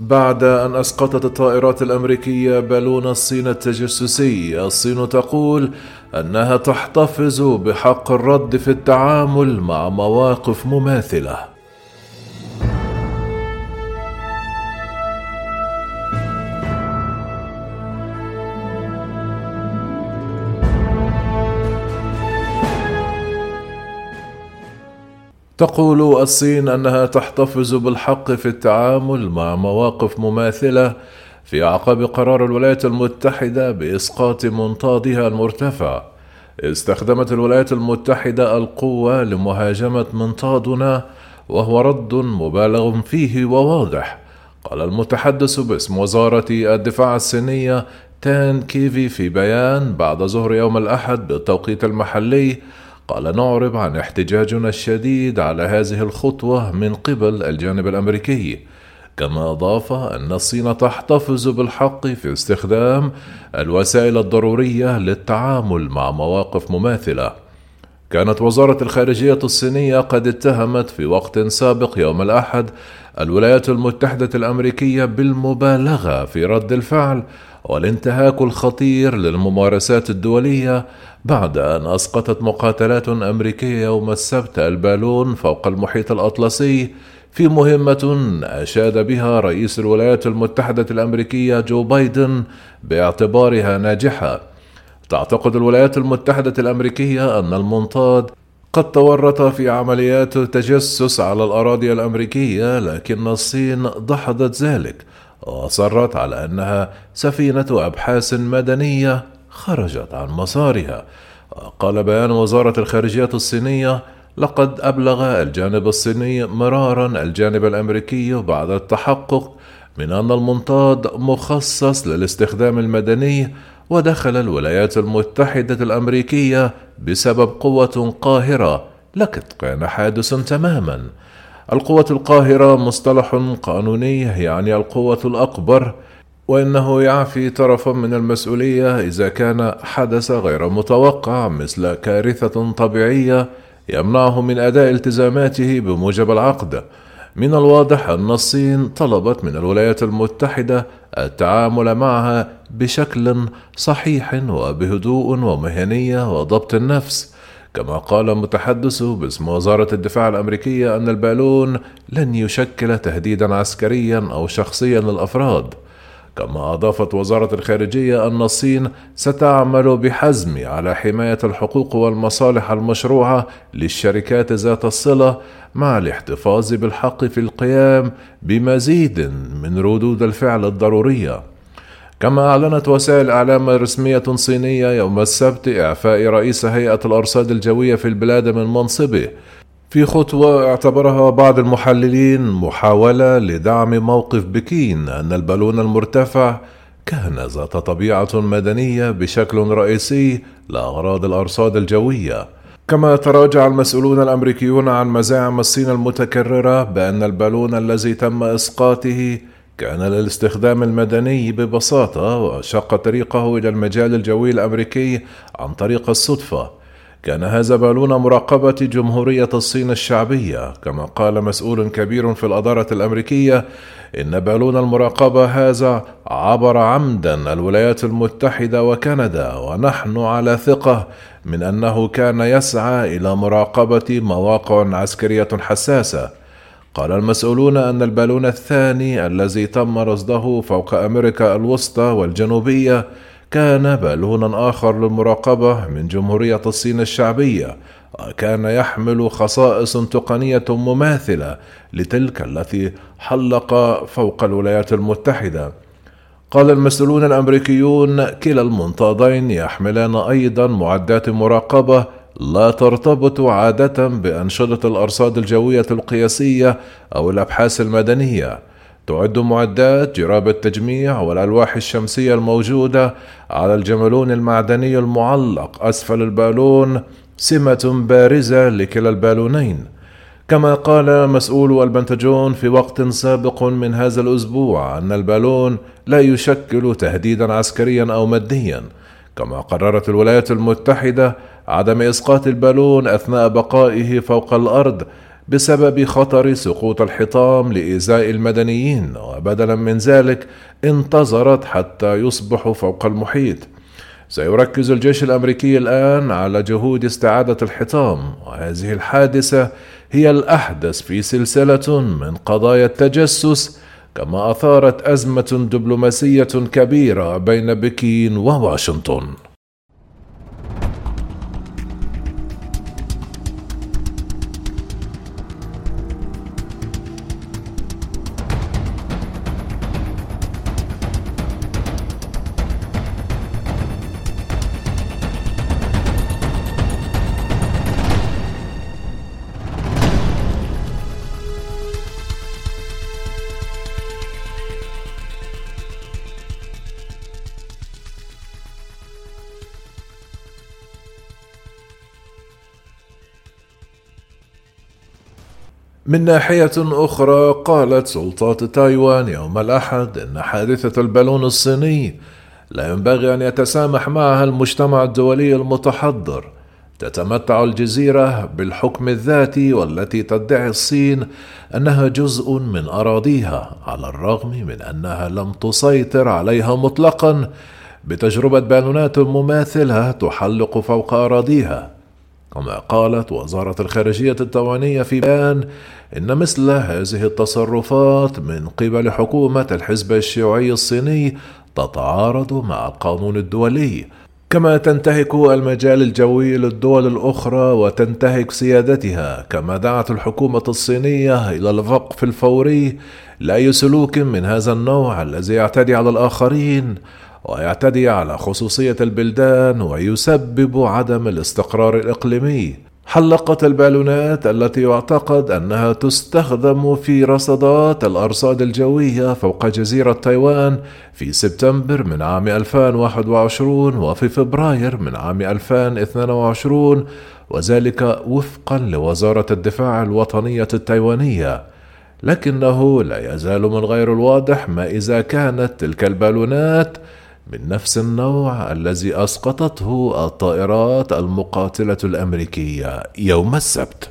بعد أن أسقطت الطائرات الأمريكية بالون الصين التجسسي، الصين تقول أنها تحتفظ بحق الرد في التعامل مع مواقف مماثلة. تقول الصين أنها تحتفظ بالحق في التعامل مع مواقف مماثلة في اعقاب قرار الولايات المتحدة بإسقاط منطادها المرتفع. استخدمت الولايات المتحدة القوة لمهاجمة منطادنا وهو رد مبالغ فيه وواضح. قال المتحدث باسم وزارة الدفاع الصينية تان كيفي في بيان بعد ظهر يوم الأحد بالتوقيت المحلي قال نعرب عن احتجاجنا الشديد على هذه الخطوة من قبل الجانب الأمريكي. كما أضاف أن الصين تحتفظ بالحق في استخدام الوسائل الضرورية للتعامل مع مواقف مماثلة. كانت وزارة الخارجية الصينية قد اتهمت في وقت سابق يوم الأحد الولايات المتحدة الأمريكية بالمبالغة في رد الفعل والانتهاك الخطير للممارسات الدولية بعد أن أسقطت مقاتلات أمريكية يوم السبت البالون فوق المحيط الأطلسي في مهمة أشاد بها رئيس الولايات المتحدة الأمريكية جو بايدن باعتبارها ناجحة. تعتقد الولايات المتحدة الأمريكية أن المنطاد قد تورط في عمليات تجسس على الأراضي الأمريكية لكن الصين دحضت ذلك وأصرت على أنها سفينة أبحاث مدنية خرجت عن مسارها. قال بيان وزارة الخارجية الصينية لقد أبلغ الجانب الصيني مرارا الجانب الأمريكي بعد التحقق من أن المنطاد مخصص للاستخدام المدني ودخل الولايات المتحدة الأمريكية بسبب قوة قاهرة لقد كان حادث تماما. القوة القاهرة مصطلح قانوني يعني القوة الأكبر وإنه يعفي طرفا من المسؤولية إذا كان حدث غير متوقع مثل كارثة طبيعية يمنعه من أداء التزاماته بموجب العقد. من الواضح أن الصين طلبت من الولايات المتحدة التعامل معها بشكل صحيح وبهدوء ومهنية وضبط النفس كما قال متحدث باسم وزارة الدفاع الأمريكية أن البالون لن يشكل تهديدا عسكريا أو شخصيا للأفراد كما أضافت وزارة الخارجية أن الصين ستعمل بحزم على حماية الحقوق والمصالح المشروعة للشركات ذات الصلة مع الاحتفاظ بالحق في القيام بمزيد من ردود الفعل الضرورية. كما أعلنت وسائل إعلام رسمية صينية يوم السبت إعفاء رئيس هيئة الأرصاد الجوية في البلاد من منصبه. في خطوة اعتبرها بعض المحللين محاولة لدعم موقف بكين أن البالون المرتفع كان ذات طبيعة مدنية بشكل رئيسي لأغراض الأرصاد الجوية. كما تراجع المسؤولون الأمريكيون عن مزاعم الصين المتكررة بأن البالون الذي تم إسقاطه كان للاستخدام المدني ببساطة وشق طريقه إلى المجال الجوي الأمريكي عن طريق الصدفة. كان هذا بالون مراقبة جمهورية الصين الشعبية. كما قال مسؤول كبير في الإدارة الأمريكية إن بالون المراقبة هذا عبر عمدا الولايات المتحدة وكندا ونحن على ثقة من أنه كان يسعى إلى مراقبة مواقع عسكرية حساسة. قال المسؤولون أن البالون الثاني الذي تم رصده فوق أمريكا الوسطى والجنوبية كان بالون آخر للمراقبة من جمهورية الصين الشعبية وكان يحمل خصائص تقنية مماثلة لتلك التي حلق فوق الولايات المتحدة. قال المسؤولون الأمريكيون كلا المنطادين يحملان أيضا معدات مراقبة لا ترتبط عادة بأنشطة الأرصاد الجوية القياسية أو الأبحاث المدنية. تعد معدات جراب التجميع والألواح الشمسية الموجودة على الجملون المعدني المعلق أسفل البالون سمة بارزة لكلا البالونين. كما قال مسؤول البنتاجون في وقت سابق من هذا الأسبوع أن البالون لا يشكل تهديدا عسكريا أو ماديا كما قررت الولايات المتحدة عدم إسقاط البالون أثناء بقائه فوق الأرض بسبب خطر سقوط الحطام لإيذاء المدنيين وبدلا من ذلك انتظرت حتى يصبحوا فوق المحيط. سيركز الجيش الأمريكي الآن على جهود استعادة الحطام وهذه الحادثة هي الأحدث في سلسلة من قضايا التجسس كما أثارت أزمة دبلوماسية كبيرة بين بكين وواشنطن. من ناحية أخرى قالت سلطات تايوان يوم الأحد إن حادثة البالون الصيني لا ينبغي أن يتسامح معها المجتمع الدولي المتحضر. تتمتع الجزيرة بالحكم الذاتي والتي تدعي الصين أنها جزء من أراضيها على الرغم من أنها لم تسيطر عليها مطلقا بتجربة بالونات مماثلة تحلق فوق أراضيها. كما قالت وزارة الخارجية التايوانية في بيان إن مثل هذه التصرفات من قبل حكومة الحزب الشيوعي الصيني تتعارض مع القانون الدولي كما تنتهك المجال الجوي للدول الأخرى وتنتهك سيادتها كما دعت الحكومة الصينية إلى الوقف الفوري لأي سلوك من هذا النوع الذي يعتدي على الآخرين. ويعتدي على خصوصية البلدان ويسبب عدم الاستقرار الإقليمي. حلقت البالونات التي يعتقد أنها تستخدم في رصدات الأرصاد الجوية فوق جزيرة تايوان في سبتمبر من عام 2021 وفي فبراير من عام 2022 وذلك وفقا لوزارة الدفاع الوطنية التايوانية لكنه لا يزال من غير الواضح ما إذا كانت تلك البالونات من نفس النوع الذي أسقطته الطائرات المقاتلة الأمريكية يوم السبت.